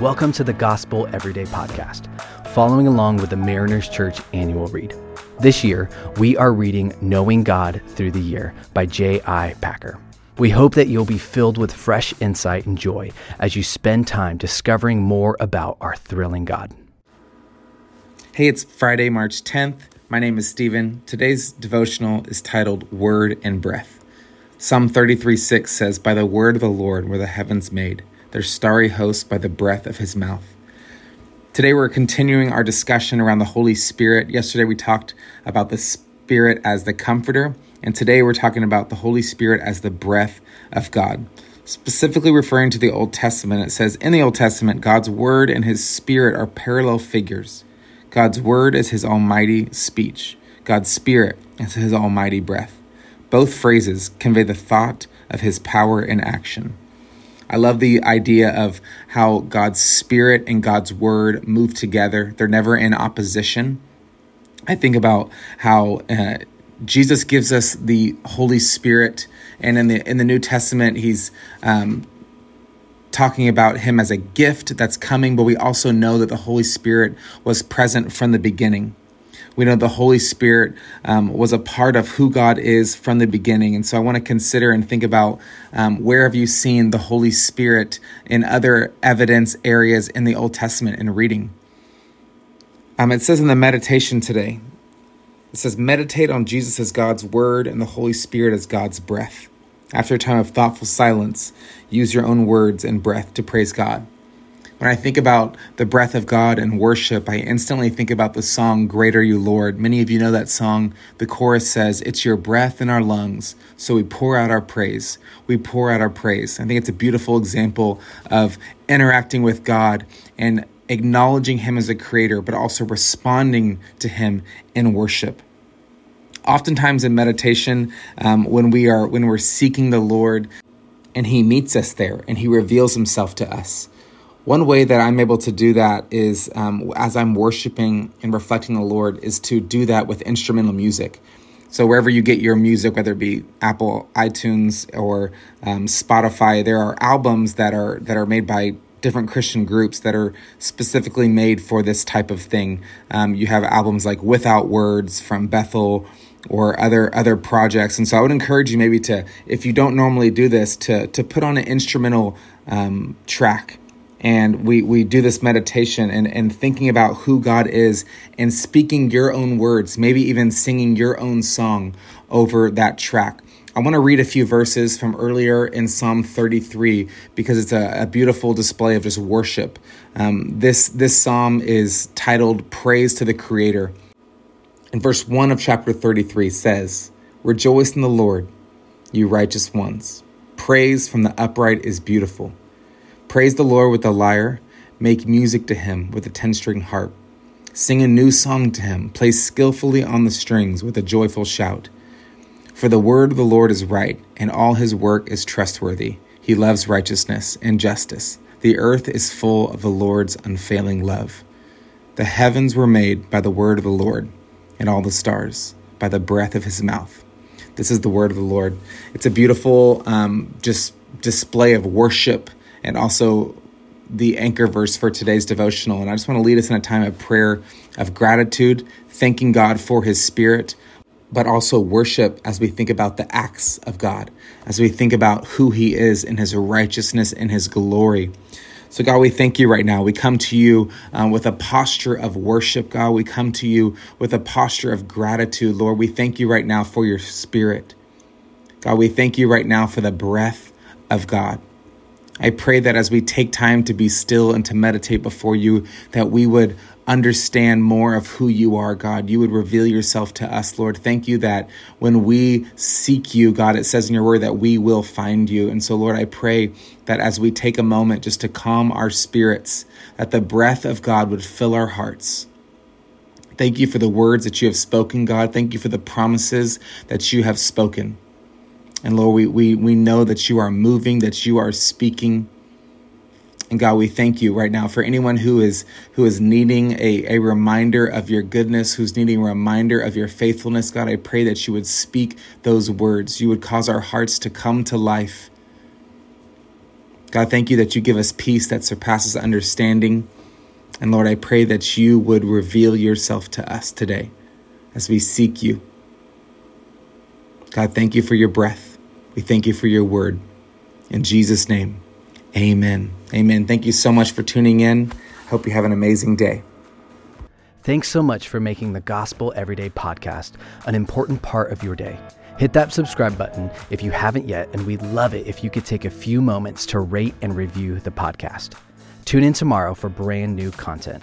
Welcome to the Gospel Everyday Podcast, following along with the Mariners Church annual read. This year, we are reading Knowing God Through the Year by J.I. Packer. We hope that you'll be filled with fresh insight and joy as you spend time discovering more about our thrilling God. Hey, it's Friday, March 10th. My name is Stephen. Today's devotional is titled Word and Breath. Psalm 33 6 says, By the word of the Lord were the heavens made their starry host by the breath of his mouth. Today, we're continuing our discussion around the Holy Spirit. Yesterday, we talked about the Spirit as the comforter, and today, we're talking about the Holy Spirit as the breath of God. Specifically referring to the Old Testament, it says in the Old Testament, God's word and his spirit are parallel figures. God's word is his almighty speech, God's spirit is his almighty breath. Both phrases convey the thought of his power in action. I love the idea of how God's spirit and God's word move together. They're never in opposition. I think about how uh, Jesus gives us the Holy Spirit, and in the in the New Testament, he's um, talking about him as a gift that's coming. But we also know that the Holy Spirit was present from the beginning. We know the Holy Spirit um, was a part of who God is from the beginning. And so I want to consider and think about um, where have you seen the Holy Spirit in other evidence areas in the Old Testament in reading? Um, it says in the meditation today, it says, meditate on Jesus as God's word and the Holy Spirit as God's breath. After a time of thoughtful silence, use your own words and breath to praise God. When I think about the breath of God and worship, I instantly think about the song Great Are You, Lord. Many of you know that song. The chorus says, It's your breath in our lungs, so we pour out our praise. We pour out our praise. I think it's a beautiful example of interacting with God and acknowledging Him as a creator, but also responding to Him in worship oftentimes in meditation um, when we are when we're seeking the lord and he meets us there and he reveals himself to us one way that I'm able to do that is um, as I'm worshiping and reflecting the Lord, is to do that with instrumental music. So wherever you get your music, whether it be Apple, iTunes, or um, Spotify, there are albums that are that are made by different Christian groups that are specifically made for this type of thing. Um, you have albums like Without Words from Bethel or other other projects, and so I would encourage you maybe to, if you don't normally do this, to to put on an instrumental um, track and we, we do this meditation and, and thinking about who God is and speaking your own words, maybe even singing your own song over that track. I want to read a few verses from earlier in Psalm 33 because it's a, a beautiful display of just worship. Um, this, this psalm is titled Praise to the Creator. And verse 1 of chapter 33 says, Rejoice in the Lord, you righteous ones. Praise from the upright is beautiful. Praise the Lord with the lyre, make music to him with a ten string harp. Sing a new song to him, play skillfully on the strings with a joyful shout. For the word of the Lord is right, and all his work is trustworthy. He loves righteousness and justice. The earth is full of the Lord's unfailing love. The heavens were made by the word of the Lord, and all the stars by the breath of his mouth. This is the word of the Lord. It's a beautiful um, just display of worship and also the anchor verse for today's devotional. And I just want to lead us in a time of prayer, of gratitude, thanking God for his spirit, but also worship as we think about the acts of God, as we think about who he is in his righteousness and his glory. So, God, we thank you right now. We come to you um, with a posture of worship, God. We come to you with a posture of gratitude, Lord. We thank you right now for your spirit. God, we thank you right now for the breath of God. I pray that as we take time to be still and to meditate before you, that we would understand more of who you are, God. You would reveal yourself to us, Lord. Thank you that when we seek you, God, it says in your word that we will find you. And so, Lord, I pray that as we take a moment just to calm our spirits, that the breath of God would fill our hearts. Thank you for the words that you have spoken, God. Thank you for the promises that you have spoken. And Lord, we, we, we know that you are moving, that you are speaking. And God, we thank you right now for anyone who is who is needing a, a reminder of your goodness, who's needing a reminder of your faithfulness. God, I pray that you would speak those words. You would cause our hearts to come to life. God, thank you that you give us peace that surpasses understanding. And Lord, I pray that you would reveal yourself to us today as we seek you. God, thank you for your breath. We thank you for your word. In Jesus' name, amen. Amen. Thank you so much for tuning in. Hope you have an amazing day. Thanks so much for making the Gospel Everyday podcast an important part of your day. Hit that subscribe button if you haven't yet, and we'd love it if you could take a few moments to rate and review the podcast. Tune in tomorrow for brand new content.